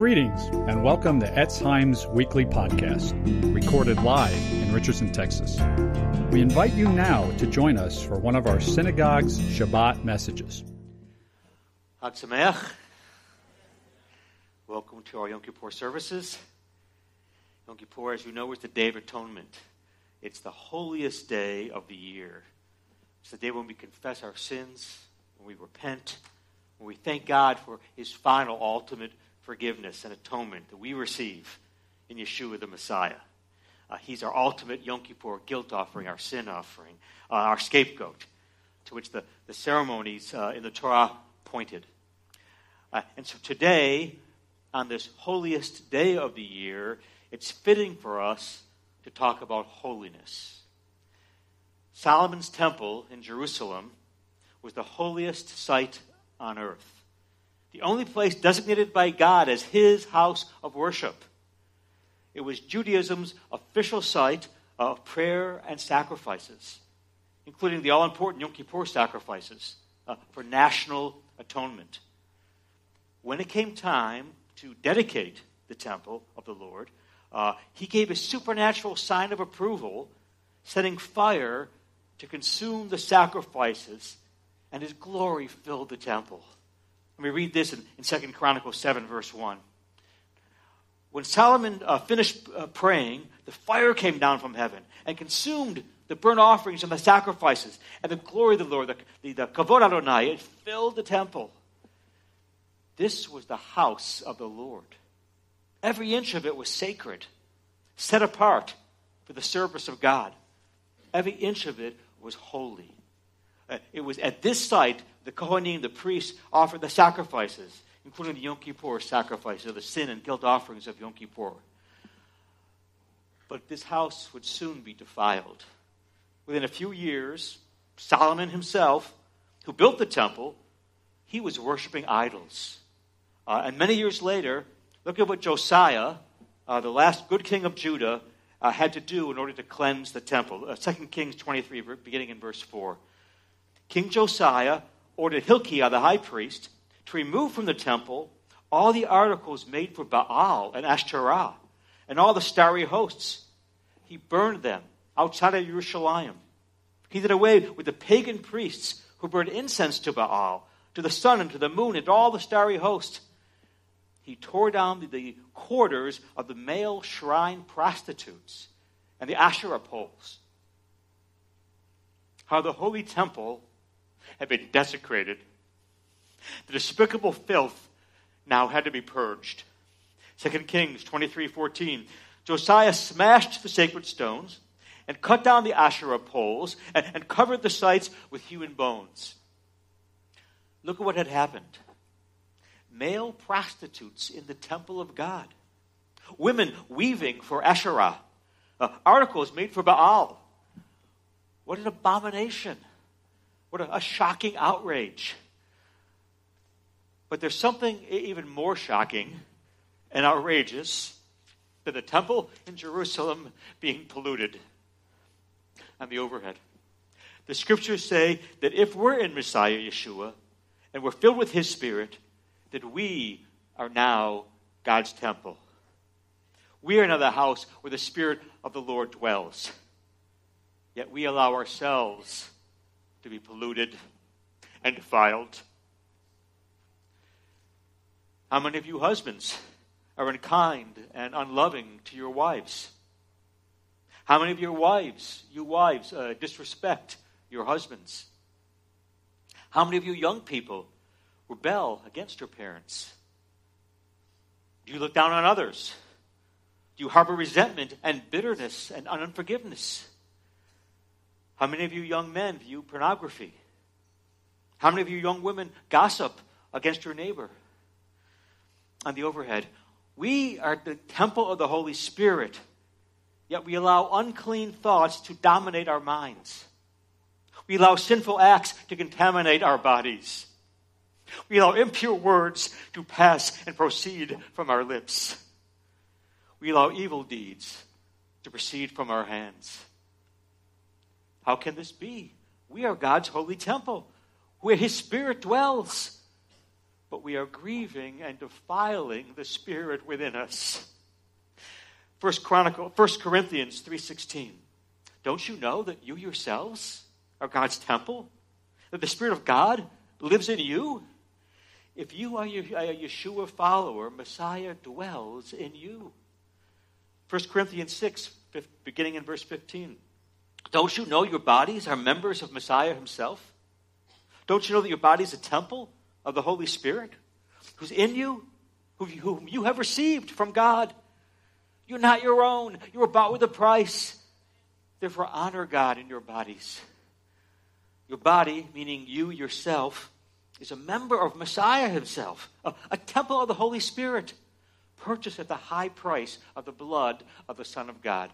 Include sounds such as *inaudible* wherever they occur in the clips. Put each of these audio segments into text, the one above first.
Greetings and welcome to Etz Chaim's weekly podcast, recorded live in Richardson, Texas. We invite you now to join us for one of our synagogue's Shabbat messages. Chag Sameach. Welcome to our Yom Kippur services. Yom Kippur, as you know, is the Day of Atonement. It's the holiest day of the year. It's the day when we confess our sins, when we repent, when we thank God for His final, ultimate forgiveness and atonement that we receive in Yeshua the Messiah. Uh, he's our ultimate Yom Kippur guilt offering, our sin offering, uh, our scapegoat, to which the, the ceremonies uh, in the Torah pointed. Uh, and so today, on this holiest day of the year, it's fitting for us to talk about holiness. Solomon's temple in Jerusalem was the holiest site on earth the only place designated by God as his house of worship. It was Judaism's official site of prayer and sacrifices, including the all important Yom Kippur sacrifices uh, for national atonement. When it came time to dedicate the temple of the Lord, uh, he gave a supernatural sign of approval, setting fire to consume the sacrifices, and his glory filled the temple. Let me read this in, in 2 Chronicles 7, verse 1. When Solomon uh, finished uh, praying, the fire came down from heaven and consumed the burnt offerings and the sacrifices, and the glory of the Lord, the, the, the Kavod Adonai, it filled the temple. This was the house of the Lord. Every inch of it was sacred, set apart for the service of God. Every inch of it was holy. Uh, it was at this site the Kohanim, the priests, offered the sacrifices, including the Yom Kippur sacrifice, the sin and guilt offerings of Yom Kippur. But this house would soon be defiled. Within a few years, Solomon himself, who built the temple, he was worshiping idols. Uh, and many years later, look at what Josiah, uh, the last good king of Judah, uh, had to do in order to cleanse the temple. Uh, 2 Kings 23, beginning in verse 4. King Josiah ordered Hilkiah, the high priest, to remove from the temple all the articles made for Baal and Ashtoreth and all the starry hosts. He burned them outside of Jerusalem. He did away with the pagan priests who burned incense to Baal, to the sun and to the moon and to all the starry host. He tore down the, the quarters of the male shrine prostitutes and the Asherah poles. How the holy temple had been desecrated. The despicable filth now had to be purged. 2 Kings 23:14. Josiah smashed the sacred stones and cut down the Asherah poles and, and covered the sites with human bones. Look at what had happened. Male prostitutes in the temple of God. Women weaving for Asherah. Uh, articles made for Baal. What an abomination. What a, a shocking outrage. But there's something even more shocking and outrageous than the temple in Jerusalem being polluted on the overhead. The scriptures say that if we're in Messiah Yeshua and we're filled with His Spirit, that we are now God's temple. We are now the house where the Spirit of the Lord dwells. Yet we allow ourselves to be polluted and defiled. How many of you husbands are unkind and unloving to your wives? How many of your wives, you wives, uh, disrespect your husbands? How many of you young people rebel against your parents? Do you look down on others? Do you harbor resentment and bitterness and unforgiveness? How many of you young men view pornography? How many of you young women gossip against your neighbor? On the overhead, we are the temple of the Holy Spirit, yet we allow unclean thoughts to dominate our minds. We allow sinful acts to contaminate our bodies. We allow impure words to pass and proceed from our lips. We allow evil deeds to proceed from our hands. How can this be? We are God's holy temple where His Spirit dwells. but we are grieving and defiling the spirit within us. First Chronicle, First Corinthians 3:16. Don't you know that you yourselves are God's temple? That the Spirit of God lives in you? If you are a Yeshua follower, Messiah dwells in you. 1 Corinthians 6, beginning in verse 15. Don't you know your bodies are members of Messiah himself? Don't you know that your body is a temple of the Holy Spirit who's in you, whom you have received from God? You're not your own. You were bought with a price. Therefore, honor God in your bodies. Your body, meaning you yourself, is a member of Messiah himself, a, a, temple of the Holy Spirit, purchased at the high price of the blood of the Son of God.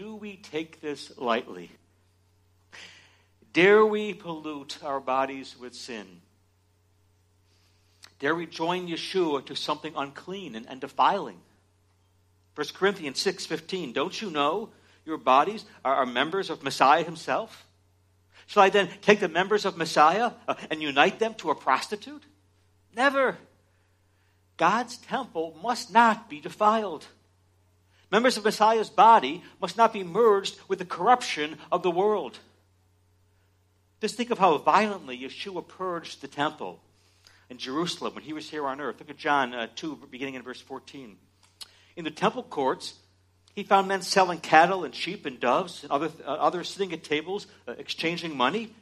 Do we take this lightly? Dare we pollute our bodies with sin? Dare we join Yeshua to something unclean and, and defiling? 1 Corinthians 6.15, don't you know your bodies are, are members of Messiah himself? Shall I then take the members of Messiah uh, and unite them to a prostitute? Never. God's temple must not be defiled. Members of Messiah's body must not be merged with the corruption of the world. Just think of how violently Yeshua purged the temple in Jerusalem when he was here on earth. Look at John uh, 2, beginning in verse 14. In the temple courts, he found men selling cattle and sheep and doves, and other, uh, others sitting at tables uh, exchanging money.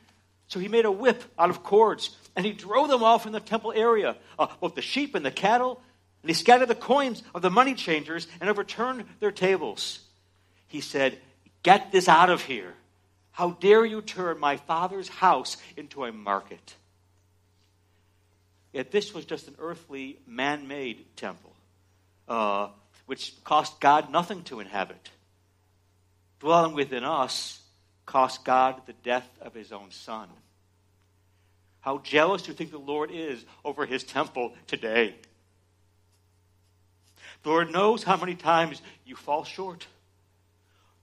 So he made a whip out of cords, and he drove them all from the temple area, uh, both the sheep and the cattle, and he scattered the coins of the money changers and overturned their tables. He said, Get this out of here. How dare you turn my father's house into a market? Yet this was just an earthly, man made temple. Uh, which cost God nothing to inhabit. Dwelling within us cost God the death of his own son. How jealous do you think the Lord is over his temple today? The Lord knows how many times you fall short.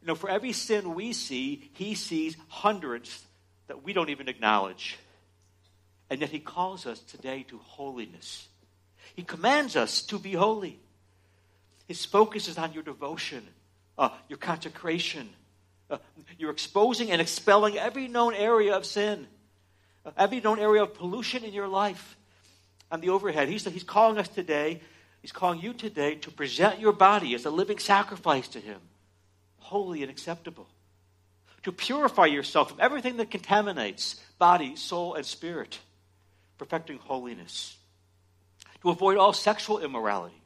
You know, for every sin we see, he sees hundreds that we don't even acknowledge. And yet he calls us today to holiness. He commands us to be holy. His focus is on your devotion, uh, your consecration. Uh, you're exposing and expelling every known area of sin, uh, every known area of pollution in your life. On the overhead, he's, he's calling us today, he's calling you today to present your body as a living sacrifice to him, holy and acceptable. To purify yourself from everything that contaminates body, soul, and spirit, perfecting holiness. To avoid all sexual immorality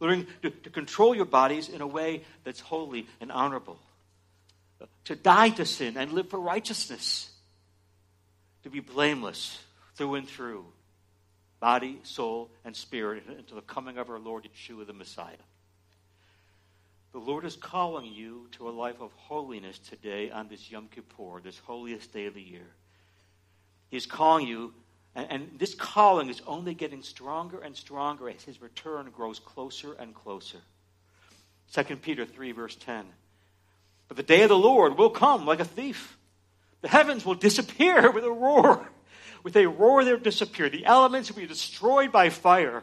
learning to, to control your bodies in a way that's holy and honorable, to die to sin and live for righteousness, to be blameless through and through, body, soul, and spirit, until the coming of our Lord Yeshua the Messiah. The Lord is calling you to a life of holiness today on this Yom Kippur, this holiest day of the year. He's calling you and, and this calling is only getting stronger and stronger as his return grows closer and closer. 2 Peter 3, verse 10. But the day of the Lord will come like a thief. The heavens will disappear *laughs* with a roar. With a roar, they'll disappear. The elements will be destroyed by fire.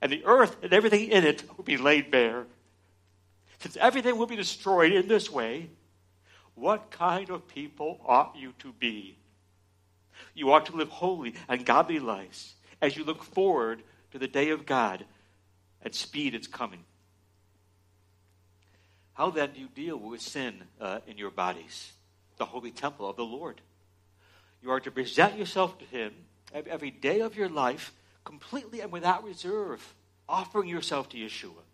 And the earth and everything in it will be laid bare. Since everything will be destroyed in this way, what kind of people ought you to be? You ought to live holy and godly lives as you look forward to the day of God and speed its coming. How then do you deal with sin uh, in your bodies, the holy temple of the Lord? You are to present yourself to Him every day of your life completely and without reserve, offering yourself to Yeshua,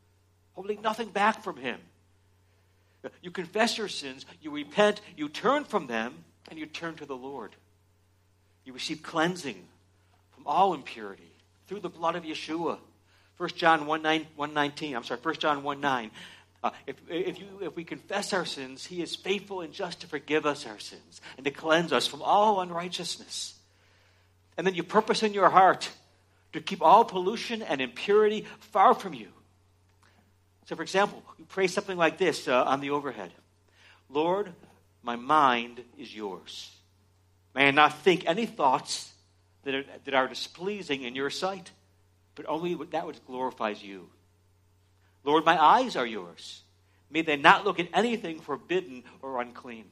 holding nothing back from Him. You confess your sins, you repent, you turn from them, and you turn to the Lord. You receive cleansing from all impurity through the blood of Yeshua. 1 John 1, 9, 119, I'm sorry, 1 John 1 9. Uh, if, if, you, if we confess our sins, he is faithful and just to forgive us our sins and to cleanse us from all unrighteousness. And then you purpose in your heart to keep all pollution and impurity far from you. So, for example, you pray something like this uh, on the overhead Lord, my mind is yours. May I not think any thoughts that are, that are displeasing in your sight, but only that which glorifies you. Lord, my eyes are yours. May they not look at anything forbidden or unclean.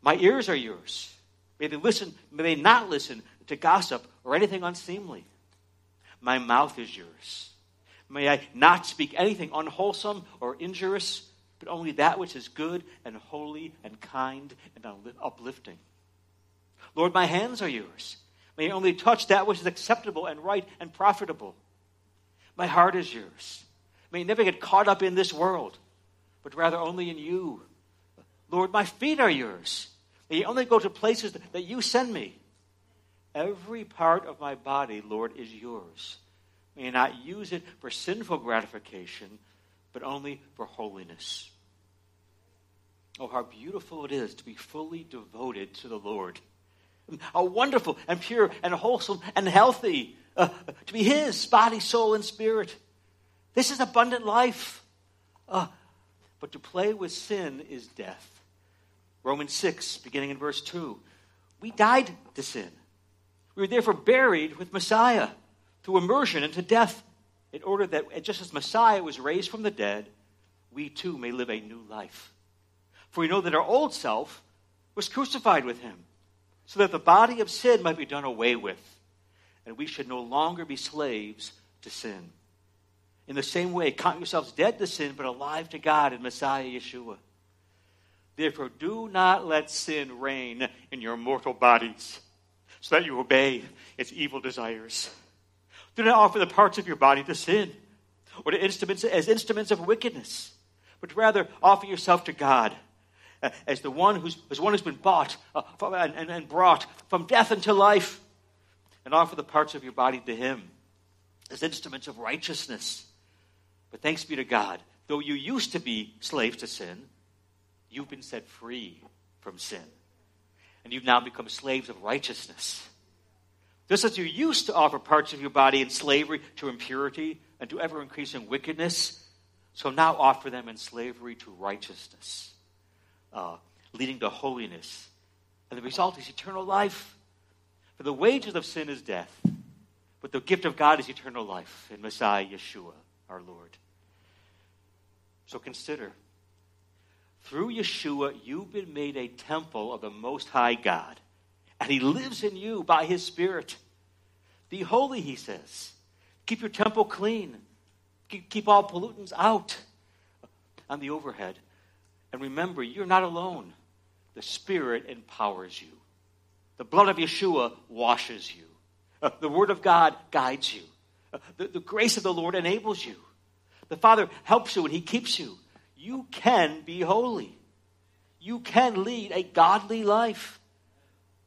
My ears are yours. May they listen, may they not listen to gossip or anything unseemly. My mouth is yours. May I not speak anything unwholesome or injurious, but only that which is good and holy and kind and uplifting. Lord, my hands are yours. May I only touch that which is acceptable and right and profitable. My heart is yours. May never get caught up in this world, but rather only in you. Lord, my feet are yours. May only go to places that you send me. Every part of my body, Lord, is yours. May not use it for sinful gratification, but only for holiness. Oh, how beautiful it is to be fully devoted to the Lord. How wonderful and pure and wholesome and healthy uh, to be His body, soul, and spirit. This is abundant life. Uh, but to play with sin is death. Romans 6, beginning in verse 2. We died to sin. We were therefore buried with Messiah through immersion into death, in order that just as Messiah was raised from the dead, we too may live a new life. For we know that our old self was crucified with him, so that the body of sin might be done away with, and we should no longer be slaves to sin. In the same way, count yourselves dead to sin, but alive to God in Messiah Yeshua. Therefore, do not let sin reign in your mortal bodies, so that you obey its evil desires. Do not offer the parts of your body to sin, or to instruments as instruments of wickedness, but rather offer yourself to God uh, as the one who's as one who's been bought uh, from, and, and, and brought from death into life, and offer the parts of your body to Him as instruments of righteousness. But thanks be to God, though you used to be slaves to sin, you've been set free from sin. And you've now become slaves of righteousness. Just as you used to offer parts of your body in slavery to impurity and to ever increasing wickedness, so now offer them in slavery to righteousness, uh, leading to holiness. And the result is eternal life. For the wages of sin is death, but the gift of God is eternal life in Messiah Yeshua, our Lord. So consider through Yeshua, you've been made a temple of the Most High God, and He lives in you by His Spirit. Be holy, He says. Keep your temple clean. Keep, all pollutants out on the overhead. And remember, you're not alone. The Spirit empowers you. The blood of Yeshua washes you. Uh, the Word of God guides you. The, the grace of the Lord enables you. The Father helps you and He keeps you you can be holy. You can lead a godly life.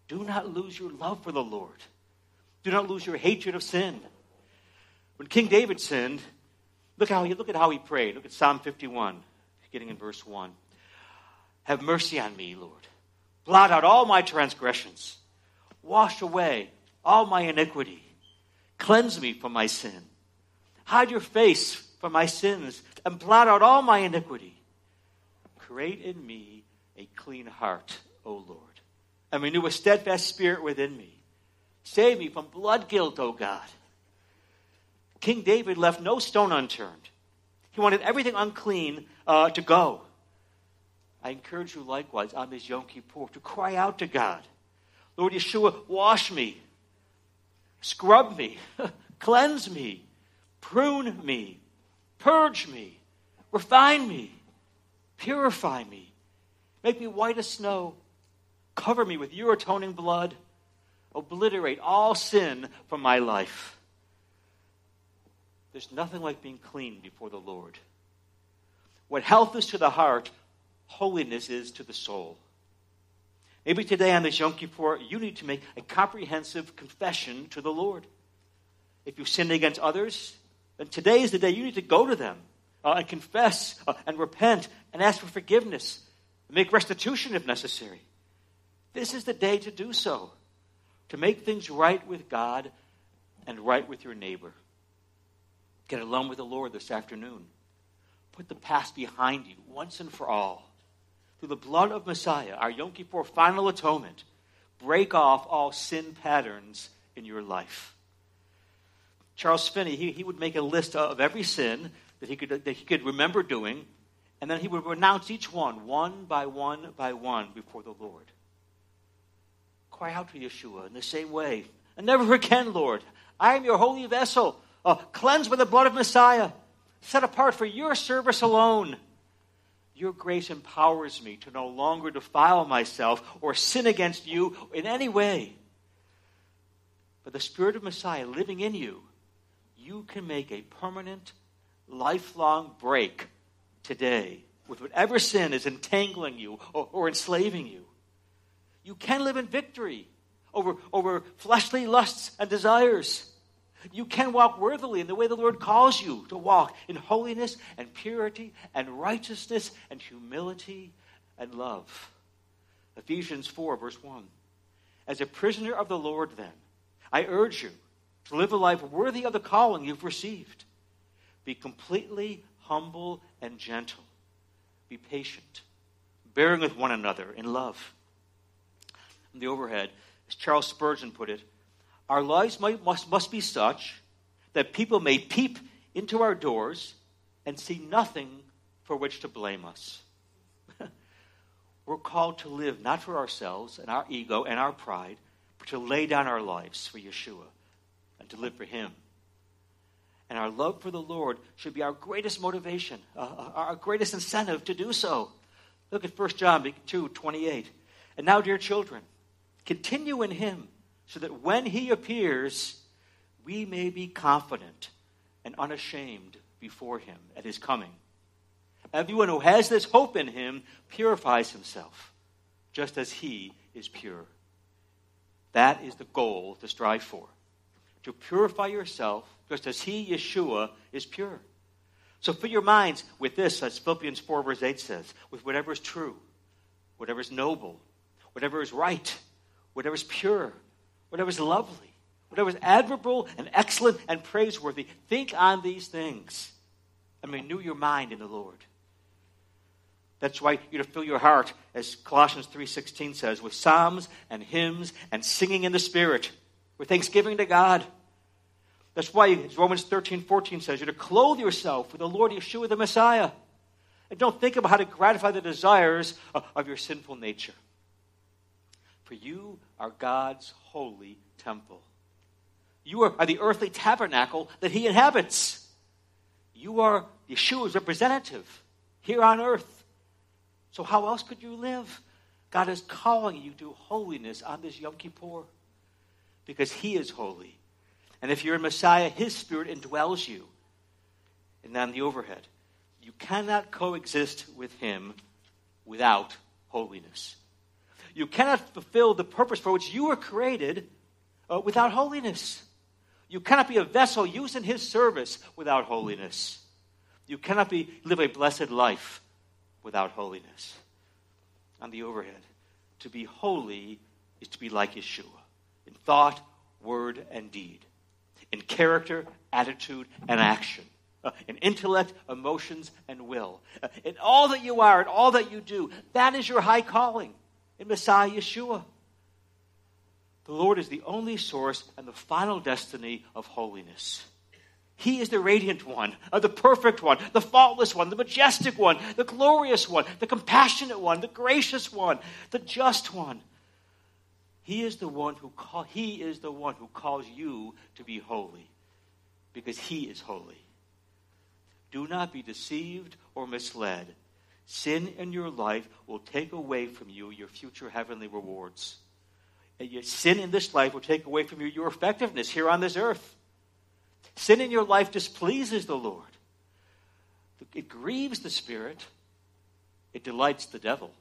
Do not lose your love for the Lord. Do not lose your hatred of sin. When King David sinned, look how he look at how he prayed. Look at Psalm 51, beginning in verse 1. Have mercy on me, Lord. Blot out all my transgressions. Wash away all my iniquity. Cleanse me from my sin. Hide your face from my sins and blot out all my iniquity. Create in me a clean heart, O Lord, and renew a steadfast spirit within me. Save me from blood guilt, O God. King David left no stone unturned. He wanted everything unclean uh, to go. I encourage you likewise on this Yom Kippur to cry out to God Lord Yeshua, wash me, scrub me, *laughs* cleanse me, prune me, Purge me, refine me, purify me, make me white as snow, cover me with your atoning blood, obliterate all sin from my life. There's nothing like being clean before the Lord. What health is to the heart, holiness is to the soul. Maybe today on this Yom Kippur, you need to make a comprehensive confession to the Lord. If you sinned against others, then today is the day you need to go to them uh, and confess uh, and repent and ask for forgiveness and make restitution if necessary. This is the day to do so, to make things right with God and right with your neighbor. Get alone with the Lord this afternoon. Put the past behind you once and for all. Through the blood of Messiah, our Yom Kippur final atonement, break off all sin patterns in your life. Charles Finney, he, he would make a list of every sin that he, could, that he could remember doing, and then he would renounce each one, one by one by one, before the Lord. Cry out to Yeshua in the same way. And never again, Lord. I am your holy vessel, uh, cleansed by the blood of Messiah, set apart for your service alone. Your grace empowers me to no longer defile myself or sin against you in any way. But the Spirit of Messiah living in you, you can make a permanent, lifelong break today with whatever sin is entangling you or, or enslaving you. You can live in victory over, over fleshly lusts and desires. You can walk worthily in the way the Lord calls you to walk in holiness and purity and righteousness and humility and love. Ephesians 4, verse 1. As a prisoner of the Lord, then, I urge you to live a life worthy of the calling you've received. Be completely humble and gentle. Be patient, bearing with one another in love. In the overhead, as Charles Spurgeon put it, our lives might, must, must be such that people may peep into our doors and see nothing for which to blame us. *laughs* We're called to live not for ourselves and our ego and our pride, but to lay down our lives for Yeshua and to live for Him. And our love for the Lord should be our greatest motivation, uh, uh our greatest incentive to do so. Look at 1 John 2 28. And now, dear children, continue in Him so that when he appears, we may be confident and unashamed before him at his coming. Everyone who has this hope in him purifies himself, just as he is pure. That is the goal to strive for. To purify yourself, just as he, Yeshua, is pure. So fill your minds with this, as Philippians 4, verse 8 says, with whatever is true, whatever is noble, whatever is right, whatever is pure, whatever is lovely, whatever is admirable and excellent and praiseworthy. Think on these things and renew your mind in the Lord. That's why you're to fill your heart, as Colossians 3.16 says, with psalms and hymns and singing in the Spirit, with thanksgiving to God. That's why Romans 13, 14 says you're to clothe yourself with the Lord Yeshua the Messiah. And don't think about how to gratify the desires of your sinful nature. For you are God's holy temple. You are, the earthly tabernacle that He inhabits. You are Yeshua's representative here on earth. So, how else could you live? God is calling you to holiness on this Yom Kippur because He is holy. And if you're a Messiah, His Spirit indwells you. And on the overhead, you cannot coexist with Him without holiness. You cannot fulfill the purpose for which you were created uh, without holiness. You cannot be a vessel used in His service without holiness. You cannot be, live a blessed life without holiness. On the overhead, to be holy is to be like Yeshua in thought, word, and deed, in character, attitude, and action, uh, in intellect, emotions, and will. Uh, in all that you are, in all that you do, that is your high calling in Messiah Yeshua. The Lord is the only source and the final destiny of holiness. He is the radiant one, uh, the perfect one, the faultless one, the majestic one, the glorious one, the compassionate one, the gracious one, the just one. He is the one who call, he is the one who calls you to be holy because he is holy. Do not be deceived or misled. Sin in your life will take away from you your future heavenly rewards. And your sin in this life will take away from you your effectiveness here on this earth. Sin in your life displeases the Lord. It grieves the Spirit. It delights the devil.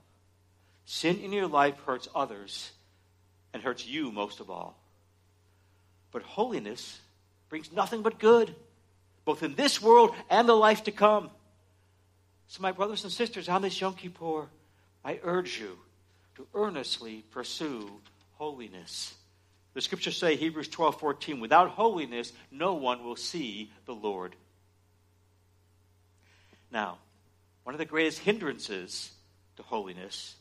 Sin in your life hurts others and hurts you most of all. But holiness brings nothing but good, both in this world and the life to come. So, my brothers and sisters, on this Yom Kippur, I urge you to earnestly pursue holiness. The scriptures say, Hebrews 12 14, without holiness, no one will see the Lord. Now, one of the greatest hindrances to holiness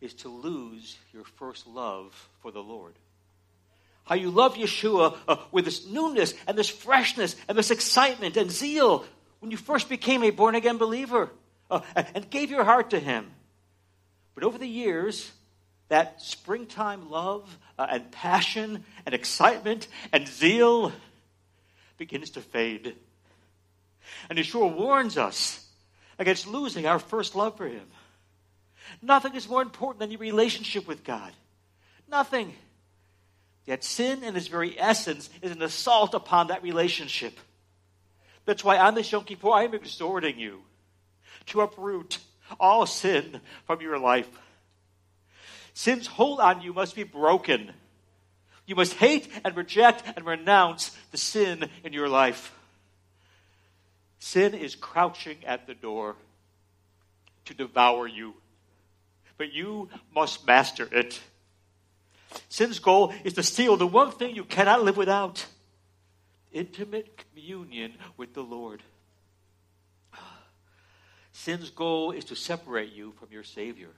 is to lose your first love for the Lord. How you love Yeshua uh, with this newness and this freshness and this excitement and zeal when you first became a born again believer uh, and gave your heart to Him. But over the years, that springtime love uh, and passion and excitement and zeal begins to fade. And Yeshua warns us against losing our first love for Him. Nothing is more important than your relationship with God. Nothing. Yet sin in its very essence is an assault upon that relationship. That's why on this Yom Kippur, I am exhorting you to uproot all sin from your life. Sin's hold on you must be broken. You must hate and reject and renounce the sin in your life. Sin is crouching at the door to devour you, but you must master it. Sin's goal is to steal the one thing you cannot live without intimate communion with the Lord. Sin's goal is to separate you from your Savior.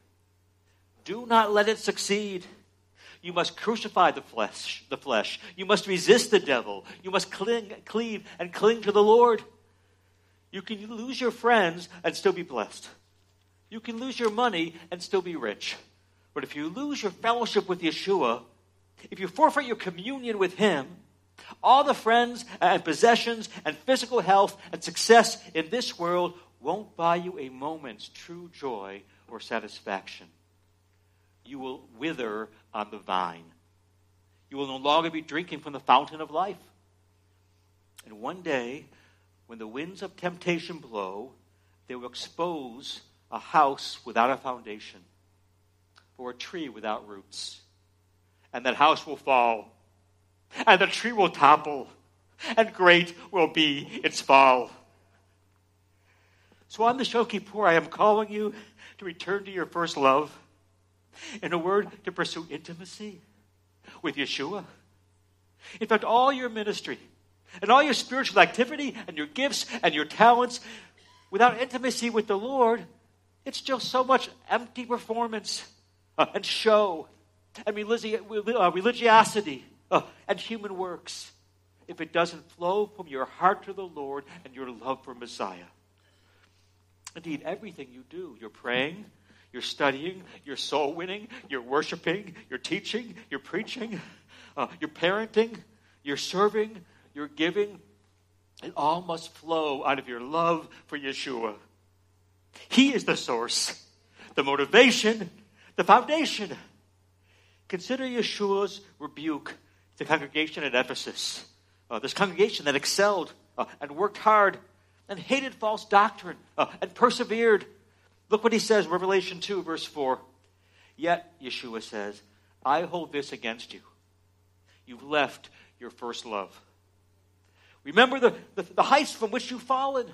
Do not let it succeed. You must crucify the flesh, the flesh. You must resist the devil. You must cling, cleave and cling to the Lord. You can lose your friends and still be blessed. You can lose your money and still be rich. But if you lose your fellowship with Yeshua, if you forfeit your communion with Him, all the friends and possessions and physical health and success in this world won't buy you a moment's true joy or satisfaction. You will wither on the vine. You will no longer be drinking from the fountain of life. And one day, when the winds of temptation blow, they will expose a house without a foundation or a tree without roots. And that house will fall, and the tree will topple, and great will be its fall. So on the Yom Kippur, I am calling you to return to your first love. In a word, to pursue intimacy with Yeshua. In fact, all your ministry and all your spiritual activity and your gifts and your talents, without intimacy with the Lord, it's just so much empty performance and show and uh, religiosity uh, and human works if it doesn't flow from your heart to the Lord and your love for Messiah. Indeed, everything you do, you're praying, you're studying, you're soul winning, you're worshiping, you're teaching, you're preaching, uh, you're parenting, you're serving, you're giving. It all must flow out of your love for Yeshua. He is the source, the motivation, the foundation. Consider Yeshua's rebuke to the congregation at Ephesus. Uh, this congregation that excelled uh, and worked hard and hated false doctrine uh, and persevered. Look what he says, Revelation 2, verse 4. Yet, Yeshua says, I hold this against you. You've left your first love. Remember the, the, the heights from which you've fallen.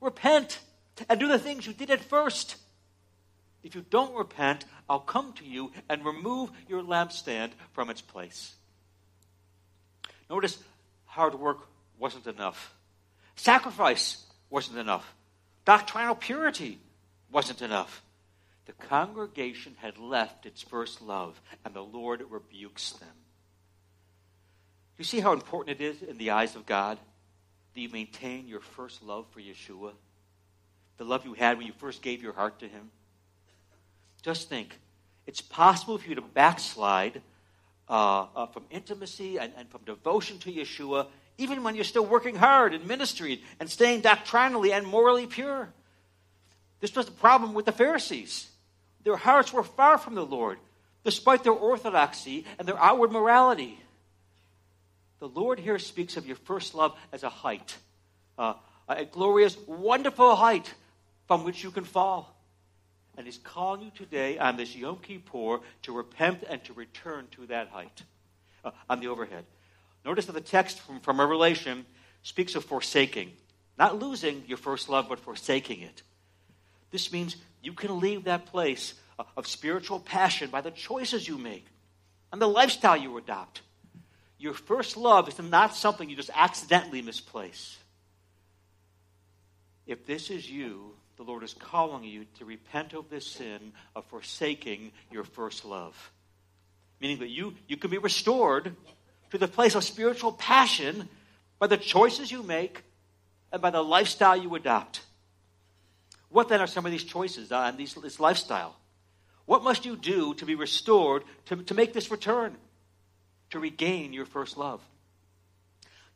Repent and do the things you did at first. If you don't repent, I'll come to you and remove your lampstand from its place. Notice hard work wasn't enough, sacrifice wasn't enough, doctrinal purity wasn't enough. The congregation had left its first love, and the Lord rebukes them. You see how important it is in the eyes of God that you maintain your first love for Yeshua? The love you had when you first gave your heart to Him? Just think it's possible for you to backslide uh, uh, from intimacy and, and from devotion to Yeshua, even when you're still working hard in ministry and staying doctrinally and morally pure. This was the problem with the Pharisees. Their hearts were far from the Lord, despite their orthodoxy and their outward morality. The Lord here speaks of your first love as a height, uh, a glorious, wonderful height from which you can fall and He's calling you today on this Yom Kippur to repent and to return to that height uh, on the overhead. Notice that the text from, from Revelation speaks of forsaking, not losing your first love, but forsaking it. This means you can leave that place of spiritual passion by the choices you make and the lifestyle you adopt. Your first love is not something you just accidentally misplace. If this is you, the Lord is calling you to repent of this sin of forsaking your first love. Meaning that you, you can be restored to the place of spiritual passion by the choices you make and by the lifestyle you adopt. What then are some of these choices uh, and these, this lifestyle? What must you do to be restored, to, to make this return, to regain your first love?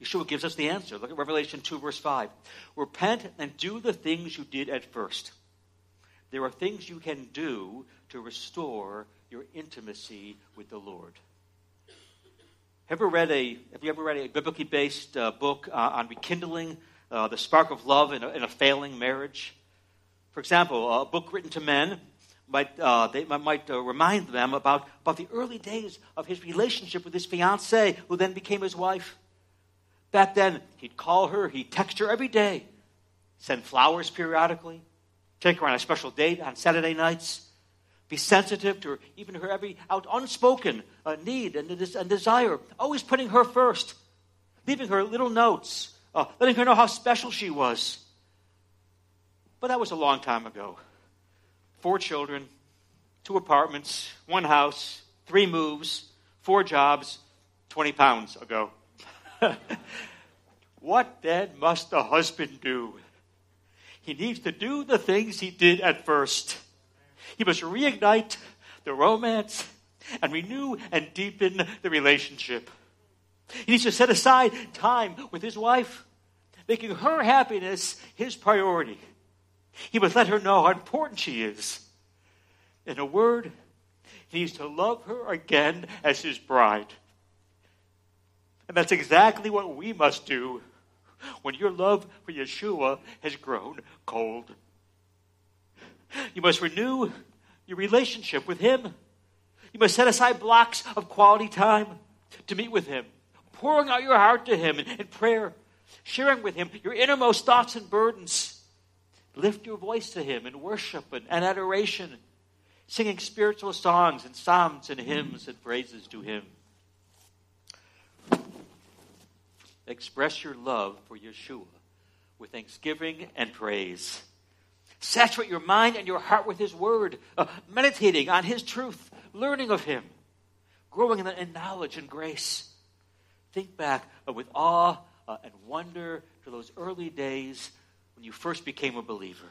Yeshua gives us the answer. Look at Revelation 2, verse 5. Repent and do the things you did at first. There are things you can do to restore your intimacy with the Lord. Ever read a, have you ever read a biblically based uh, book uh, on rekindling uh, the spark of love in a, in a, failing marriage? For example, a book written to men might, uh, they might uh, remind them about, about the early days of his relationship with his fiancee, who then became his wife. Back then, he'd call her, he'd text her every day, send flowers periodically, take her on a special date on Saturday nights, be sensitive to her, even her every out unspoken uh, need and, and, desire, always putting her first, leaving her little notes, uh, letting her know how special she was. But that was a long time ago. Four children, two apartments, one house, three moves, four jobs, 20 pounds ago. *laughs* what then must the husband do? He needs to do the things he did at first. He must reignite the romance and renew and deepen the relationship. He needs to set aside time with his wife, making her happiness his priority. He must let her know how important she is. In a word, he needs to love her again as his bride. And that's exactly what we must do when your love for Yeshua has grown cold. You must renew your relationship with Him. You must set aside blocks of quality time to meet with Him, pouring out your heart to Him in, in prayer, sharing with Him your innermost thoughts and burdens. Lift your voice to Him in worship and, and adoration, singing spiritual songs and psalms and hymns and praises to Him. express your love for Yeshua with thanksgiving and praise. Saturate your mind and your heart with His Word, uh, meditating on His truth, learning of Him, growing in, in knowledge and grace. Think back uh, with awe uh, and wonder to those early days when you first became a believer.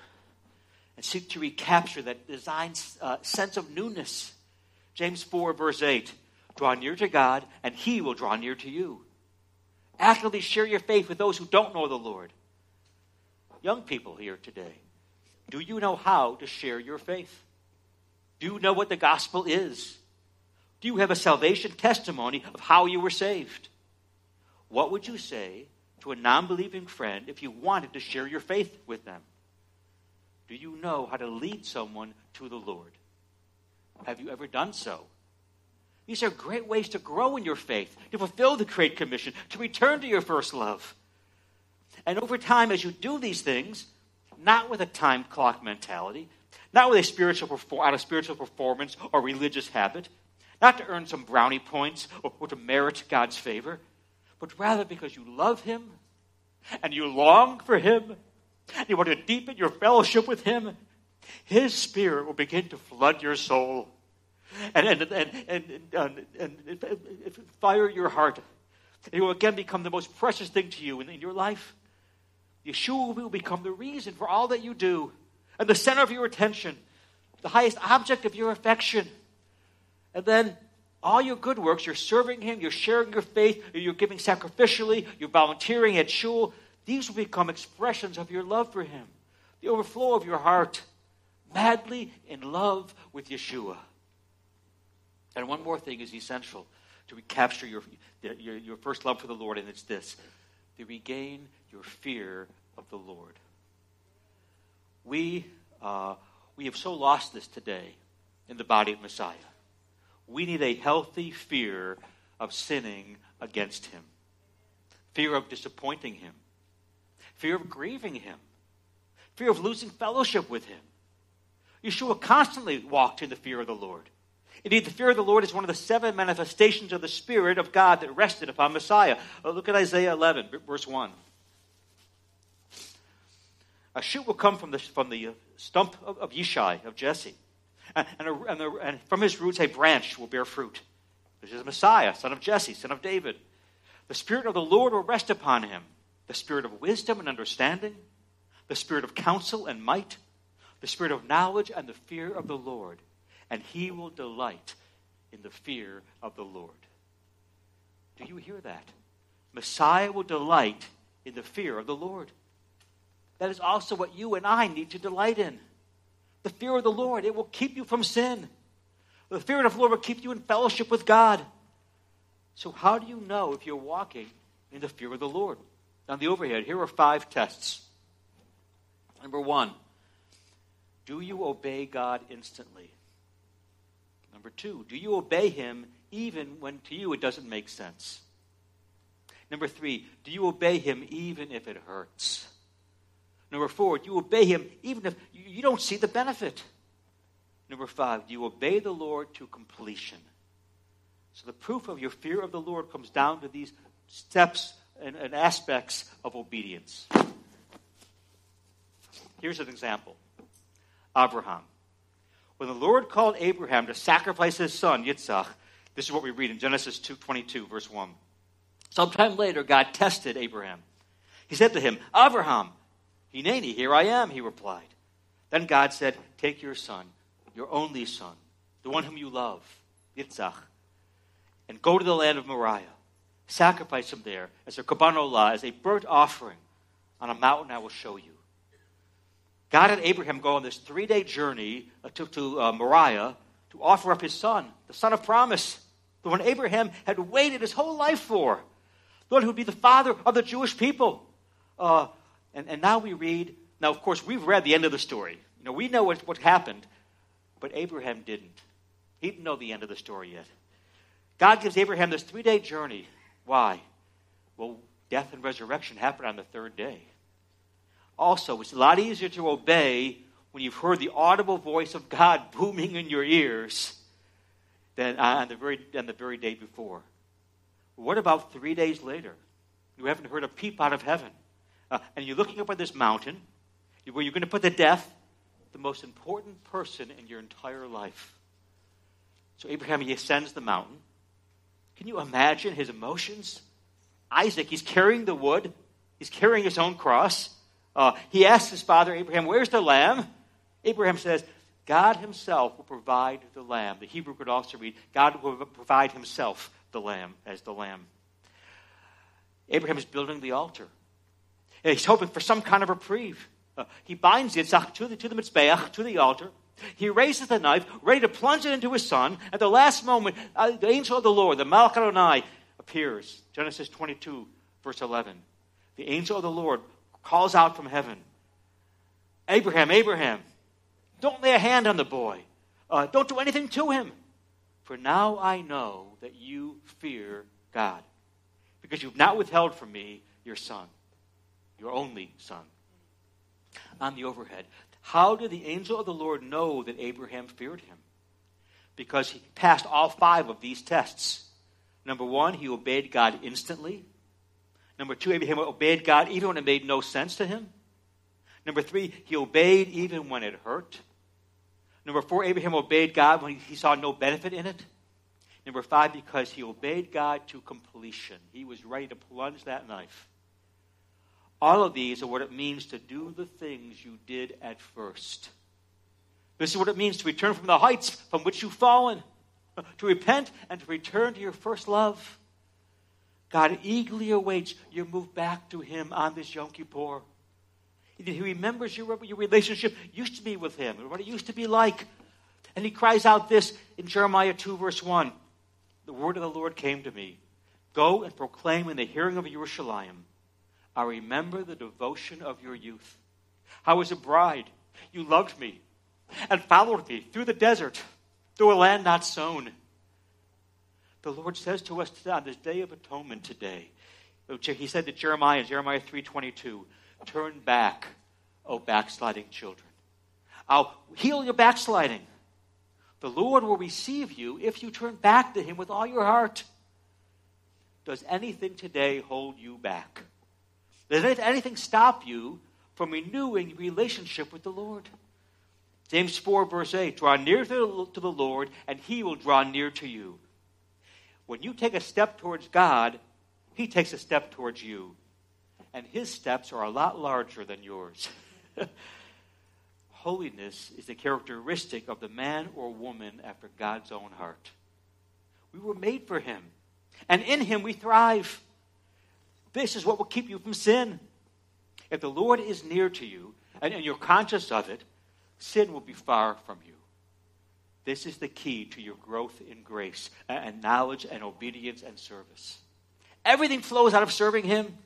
And seek to recapture that design uh, sense of newness. James 4, verse 8 Draw near to God, and He will draw near to you. Actively share your faith with those who don't know the Lord. Young people here today, do you know how to share your faith? Do you know what the gospel is? Do you have a salvation testimony of how you were saved? What would you say to a non believing friend if you wanted to share your faith with them? Do you know how to lead someone to the Lord? Have you ever done so? These are great ways to grow in your faith, to fulfill the Great Commission, to return to your first love. And over time, as you do these things, not with a time clock mentality, not with a spiritual out of spiritual performance or religious habit, not to earn some brownie points or, or to merit God's favor, but rather because you love Him and you long for Him, and you want to deepen your fellowship with Him, His Spirit will begin to flood your soul and, and, and, and, and, and fire your heart. It will again become the most precious thing to you in, in your life. Yeshua will become the reason for all that you do and the center of your attention, the highest object of your affection. And then all your good works, you're serving Him, you're sharing your faith, you're giving sacrificially, you're volunteering at shul, these will become expressions of your love for Him, the overflow of your heart, madly in love with Yeshua. And one more thing is essential to recapture your, your, your first love for the Lord, and it's this to regain your fear of the Lord. We, uh, we have so lost this today in the body of Messiah. We need a healthy fear of sinning against Him, fear of disappointing Him, fear of grieving Him, fear of losing fellowship with Him. Yeshua constantly walked in the fear of the Lord. Indeed, the fear of the Lord is one of the seven manifestations of the Spirit of God that rested upon Messiah. Uh, look at Isaiah 11, verse 1. A shoot will come from the, from the stump of, of Yishai, of Jesse. And, and, a, and, a, and from his roots, a branch will bear fruit. This is Messiah, son of Jesse, son of David. The Spirit of the Lord will rest upon him the Spirit of wisdom and understanding, the Spirit of counsel and might, the Spirit of knowledge and the fear of the Lord. And he will delight in the fear of the Lord. Do you hear that? Messiah will delight in the fear of the Lord. That is also what you and I need to delight in. The fear of the Lord, it will keep you from sin. The fear of the Lord will keep you in fellowship with God. So, how do you know if you're walking in the fear of the Lord? On the overhead, here are five tests. Number one, do you obey God instantly? Number two, do you obey Him even when to you it doesn't make sense? Number three, do you obey Him even if it hurts? Number four, do you obey him even if you don't see the benefit? Number five, do you obey the Lord to completion? So the proof of your fear of the Lord comes down to these steps and, and aspects of obedience. Here's an example Abraham. When the Lord called Abraham to sacrifice his son, Yitzhak, this is what we read in Genesis 2:22, verse 1. Sometime later, God tested Abraham. He said to him, Abraham, Hineni, here I am, he replied. Then God said, Take your son, your only son, the one whom you love, Yitzhak, and go to the land of Moriah. Sacrifice him there as a korban as a burnt offering on a mountain I will show you. God had Abraham go on this three day journey uh, to, to uh, Moriah to offer up his son, the son of promise, the one Abraham had waited his whole life for, the one who would be the father of the Jewish people. Uh, and, and now we read, now, of course, we've read the end of the story. You know, we know what, what happened, but Abraham didn't. He didn't know the end of the story yet. God gives Abraham this three day journey. Why? Well, death and resurrection happen on the third day. Also, it's a lot easier to obey when you've heard the audible voice of God *laughs* booming in your ears than on the very, the very day before. What about three days later? You haven't heard a peep out of heaven uh, and you're looking up at this mountain where you're going to put to death the most important person in your entire life. So Abraham, he ascends the mountain. Can you imagine his emotions? Isaac, he's carrying the wood, he's carrying his own cross. Uh, he asks his father, Abraham, where's the lamb? Abraham says, God himself will provide the lamb. The Hebrew could also read, God will provide himself the lamb as the lamb. Abraham is building the altar. He's hoping for some kind of reprieve. Uh, he binds Yitzhak to the, to the Mizbeach, to the altar. He raises the knife, ready to plunge it into his son. At the last moment, uh, the angel of the Lord, the Malchadonai, appears. Genesis 22, verse 11. The angel of the Lord calls out from heaven Abraham, Abraham, don't lay a hand on the boy. Uh, don't do anything to him. For now I know that you fear God, because you've not withheld from me your son your only son. On the overhead, how did the angel of the Lord know that Abraham feared him? Because he passed all five of these tests. Number one, he obeyed God instantly. Number two, Abraham obeyed God even when it made no sense to him. Number three, he obeyed even when it hurt. Number four, Abraham obeyed God when he saw no benefit in it. Number five, because he obeyed God to completion. He was ready to plunge that knife all of these are what it means to do the things you did at first. This is what it means to return from the heights from which you've fallen, *laughs* to repent and to return to your first love. God eagerly awaits your move back to Him on this Yom Kippur. He remembers your, your relationship used to be with Him and what it used to be like. And He cries out this in Jeremiah 2, verse 1 The word of the Lord came to me Go and proclaim in the hearing of Jerusalem I remember the devotion of your youth. How as a bride you loved me and followed me through the desert, through a land not sown. The Lord says to us today, on this day of atonement today, he said to Jeremiah, Jeremiah 3.22, turn back, O backsliding children. I'll heal your backsliding. The Lord will receive you if you turn back to him with all your heart. Does anything today hold you back? Does anything stop you from renewing your relationship with the Lord. James 4, verse 8 Draw near to the Lord, and he will draw near to you. When you take a step towards God, he takes a step towards you. And his steps are a lot larger than yours. *laughs* Holiness is a characteristic of the man or woman after God's own heart. We were made for him, and in him we thrive. This is what will keep you from sin. If the Lord is near to you and, and you're conscious of it, sin will be far from you. This is the key to your growth in grace and knowledge and obedience and service. Everything flows out of serving Him.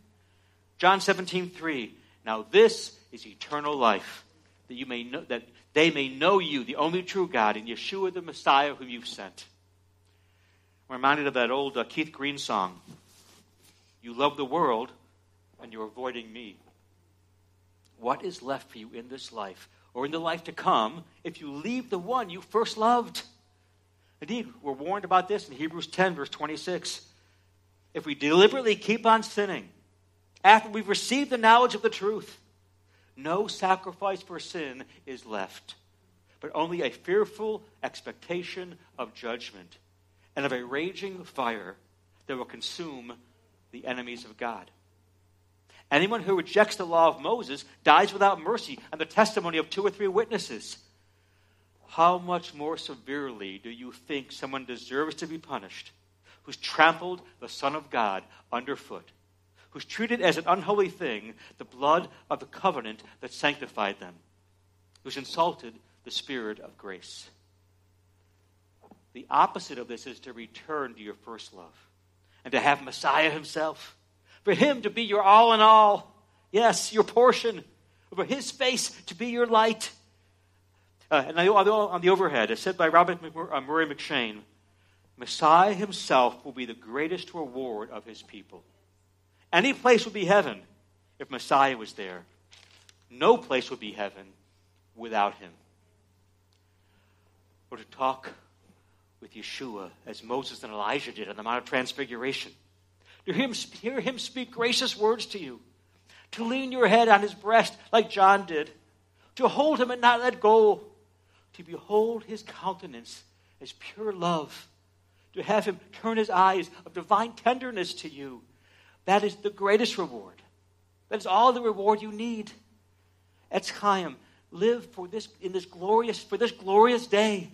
John 17, 3. Now this is eternal life, that you may know that they may know you, the only true God, and Yeshua the Messiah whom you've sent. I'm reminded of that old uh, Keith Green song. You love the world, and you're avoiding me. What is left for you in this life or in the life to come if you leave the one you first loved? Indeed, we're warned about this in Hebrews 10, verse 26. If we deliberately keep on sinning after we've received the knowledge of the truth, no sacrifice for sin is left, but only a fearful expectation of judgment and of a raging fire that will consume the enemies of God. Anyone who rejects the law of Moses dies without mercy and the testimony of two or three witnesses. How much more severely do you think someone deserves to be punished who's trampled the Son of God underfoot, who's treated as an unholy thing the blood of the covenant that sanctified them, who's insulted the Spirit of grace? The opposite of this is to return to your first love and to have Messiah himself for him to be your all in all. Yes, your portion. For his face to be your light. Uh, and on the overhead, as said by Robert uh, Murray M'Cheyne, Messiah himself will be the greatest reward of his people. Any place would be heaven if Messiah was there. No place would be heaven without him. Or to talk with Yeshua as Moses and Elijah did on the Mount of Transfiguration to hear him, hear him speak gracious words to you, to lean your head on his breast like John did, to hold him and not let go, to behold his countenance as pure love, to have him turn his eyes of divine tenderness to you. That is the greatest reward. That is all the reward you need. Etz Chaim, live for this in this glorious for this glorious day.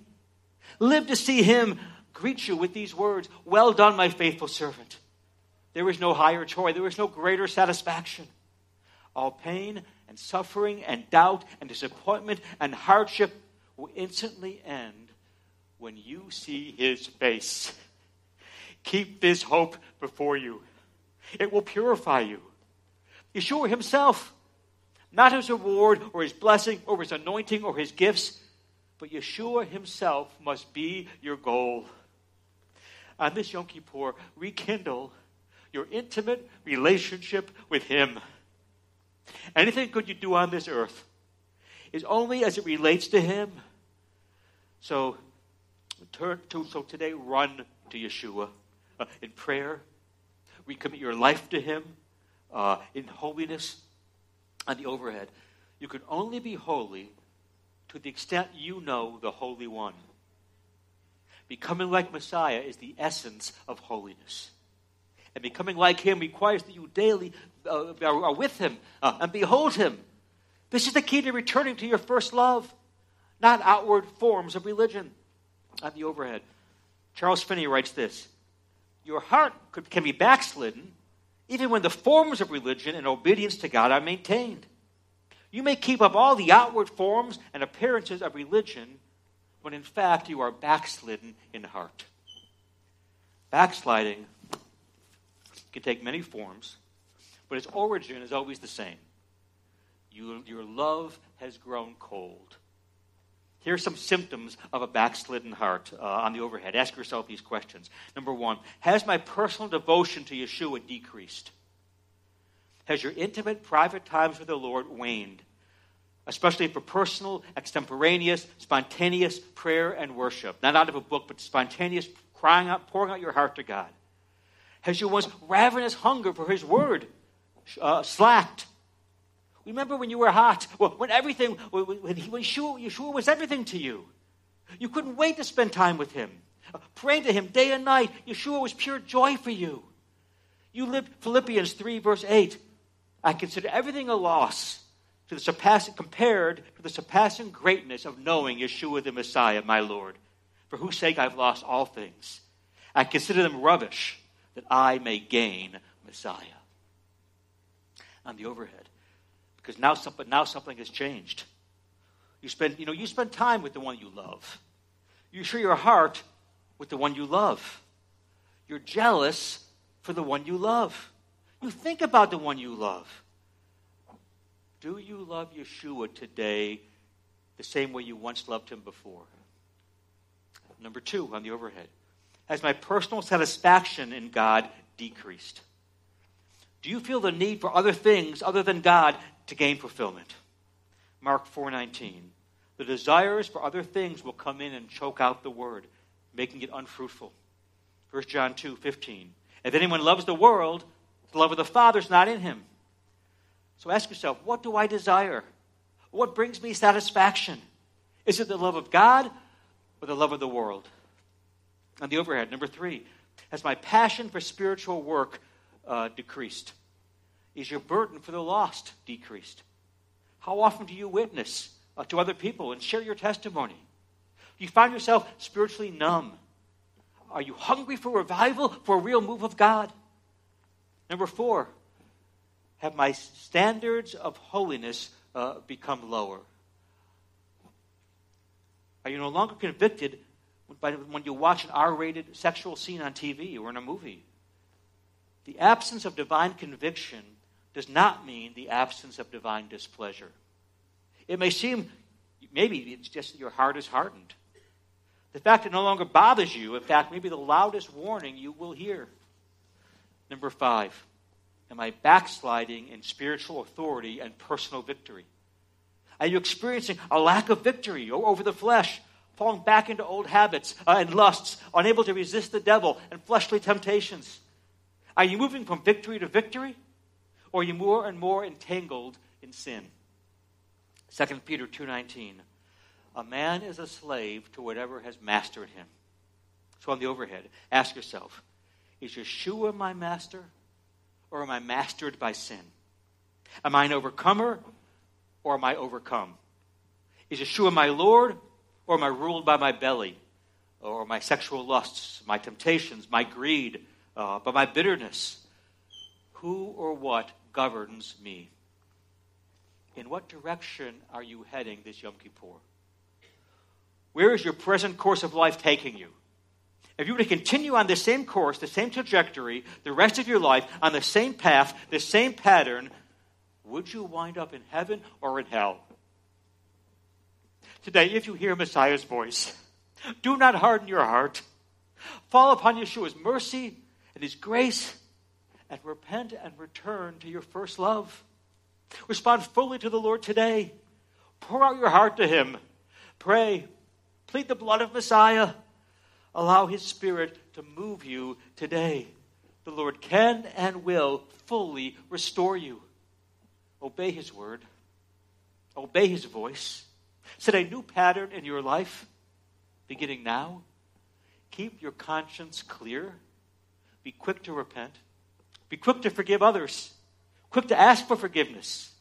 Live to see him greet you with these words, "Well done, my faithful servant." There is no higher joy. There is no greater satisfaction. All pain and suffering and doubt and disappointment and hardship will instantly end when you see his face. Keep this hope before you. It will purify you. Yeshua himself, not his reward or his blessing or his anointing or his gifts, but Yeshua himself must be your goal. On this Yom Kippur, rekindle your intimate relationship with Him. Anything good you do on this earth is only as it relates to Him. So, turn to, so today, run to Yeshua uh, in prayer. Recommit your life to Him uh, in holiness. On the overhead, you can only be holy to the extent you know the Holy One. Becoming like Messiah is the essence of holiness. And becoming like him requires that you daily uh, are with him uh, and behold him. This is the key to returning to your first love, not outward forms of religion. On the overhead, Charles Finney writes this Your heart could, can be backslidden even when the forms of religion and obedience to God are maintained. You may keep up all the outward forms and appearances of religion when in fact you are backslidden in heart. Backsliding can take many forms, but its origin is always the same. You, your love has grown cold. Here are some symptoms of a backslidden heart uh, on the overhead. Ask yourself these questions. Number one Has my personal devotion to Yeshua decreased? Has your intimate, private times with the Lord waned? Especially for personal, extemporaneous, spontaneous prayer and worship. Not out of a book, but spontaneous crying out, pouring out your heart to God. Has your once ravenous hunger for His Word uh, slacked? Remember when you were hot? When everything, when, he, when Yeshua, Yeshua was everything to you. You couldn't wait to spend time with him. Praying to him day and night. Yeshua was pure joy for you. You lived Philippians 3, verse 8. I consider everything a loss to the surpassing, compared to the surpassing greatness of knowing Yeshua the Messiah, my Lord, for whose sake I've lost all things. I consider them rubbish that I may gain Messiah. On the overhead, because now, something, now something has changed. You spend, you know, you spend time with the one you love. You share your heart with the one you love. You're jealous for the one you love. You think about the one you love. Do you love Yeshua today the same way you once loved him before? Number two on the overhead. Has my personal satisfaction in God decreased? Do you feel the need for other things other than God to gain fulfillment? Mark 4:19. The desires for other things will come in and choke out the word, making it unfruitful. 1 John 2:15. If anyone loves the world, the love of the Father is not in him. So ask yourself, what do I desire? What brings me satisfaction? Is it the love of God or the love of the world? On the overhead, number three, has my passion for spiritual work uh, decreased? Is your burden for the lost decreased? How often do you witness uh, to other people and share your testimony? Do you find yourself spiritually numb? Are you hungry for revival, for a real move of God? Number four, have my standards of holiness uh, become lower? Are you no longer convicted when you watch an R rated sexual scene on TV or in a movie? The absence of divine conviction does not mean the absence of divine displeasure. It may seem, maybe it's just that your heart is hardened. The fact it no longer bothers you, in fact, maybe the loudest warning you will hear. Number five, am I backsliding in spiritual authority and personal victory? Are you experiencing a lack of victory over the flesh, falling back into old habits uh, and lusts, unable to resist the devil and fleshly temptations? Are you moving from victory to victory? Or are you more and more entangled in sin? 2 Peter 2.19 A man is a slave to whatever has mastered him. So on the overhead, ask yourself, is Yeshua my master or am I mastered by sin? Am I an overcomer or am I overcome? Is Yeshua my Lord or am I ruled by my belly or my sexual lusts, my temptations, my greed, uh, by my bitterness? Who or what governs me? In what direction are you heading this Yom Kippur? Where is your present course of life taking you? If you were to continue on the same course, the same trajectory, the rest of your life, on the same path, the same pattern, would you wind up in heaven or in hell? Today, if you hear Messiah's voice, do not harden your heart. Fall upon Yeshua's mercy and his grace and repent and return to your first love. Respond fully to the Lord today. Pour out your heart to him. Pray. Plead the blood of Messiah. Allow His Spirit to move you today. The Lord can and will fully restore you. Obey His word, obey His voice. Set a new pattern in your life beginning now. Keep your conscience clear. Be quick to repent. Be quick to forgive others. Quick to ask for forgiveness.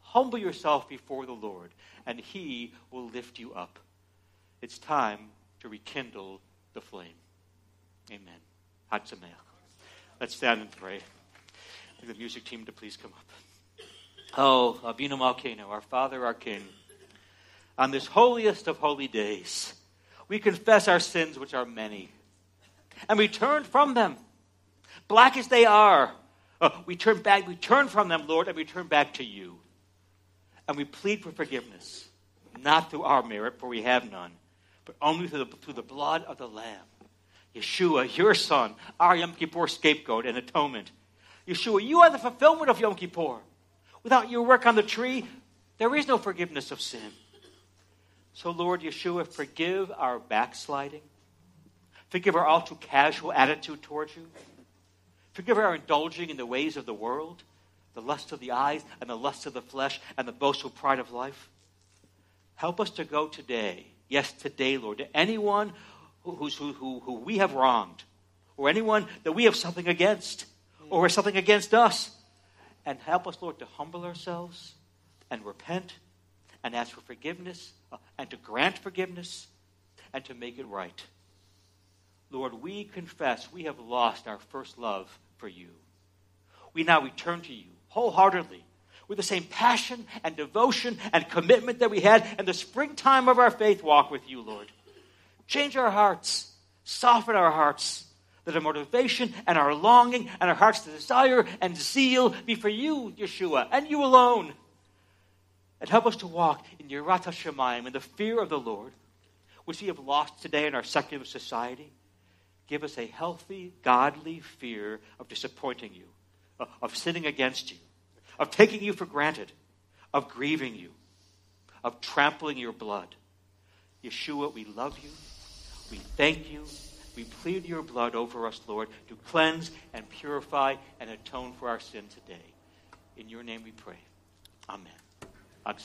Humble yourself before the Lord, and He will lift you up. It's time to rekindle the flame. Amen. Hatzameach. Let's stand and pray. the music team to please come up. Oh, Avinu Malkeinu, our Father, our King, on this holiest of holy days, we confess our sins, which are many, and we turn from them, black as they are. Uh, we turn back, we turn from them, Lord, and we turn back to you. And we plead for forgiveness, not through our merit, for we have none but only through the, through the blood of the Lamb. Yeshua, your Son, our Yom Kippur scapegoat and atonement. Yeshua, you are the fulfillment of Yom Kippur. Without your work on the tree, there is no forgiveness of sin. So, Lord Yeshua, forgive our backsliding. Forgive our all too casual attitude towards you. Forgive our indulging in the ways of the world, the lust of the eyes and the lust of the flesh and the boastful pride of life. Help us to go today, yes, today, Lord, to anyone who, who, who, we have wronged, or anyone that we have something against, or something against us. And help us, Lord, to humble ourselves and repent and ask for forgiveness uh, and to grant forgiveness and to make it right. Lord, we confess we have lost our first love for you. We now return to you wholeheartedly with the same passion and devotion and commitment that we had in the springtime of our faith walk with you, Lord. Change our hearts, soften our hearts, that our motivation and our longing and our heart's desire and zeal be for you, Yeshua, and you alone. And help us to walk in Yirat Shamayim, in the fear of the Lord, which we have lost today in our secular society. Give us a healthy, godly fear of disappointing you, uh, of sinning against you, of taking you for granted, of grieving you, of trampling your blood. Yeshua, we love you. We thank you. We plead your blood over us, Lord, to cleanse and purify and atone for our sin today. In your name we pray. Amen. Ag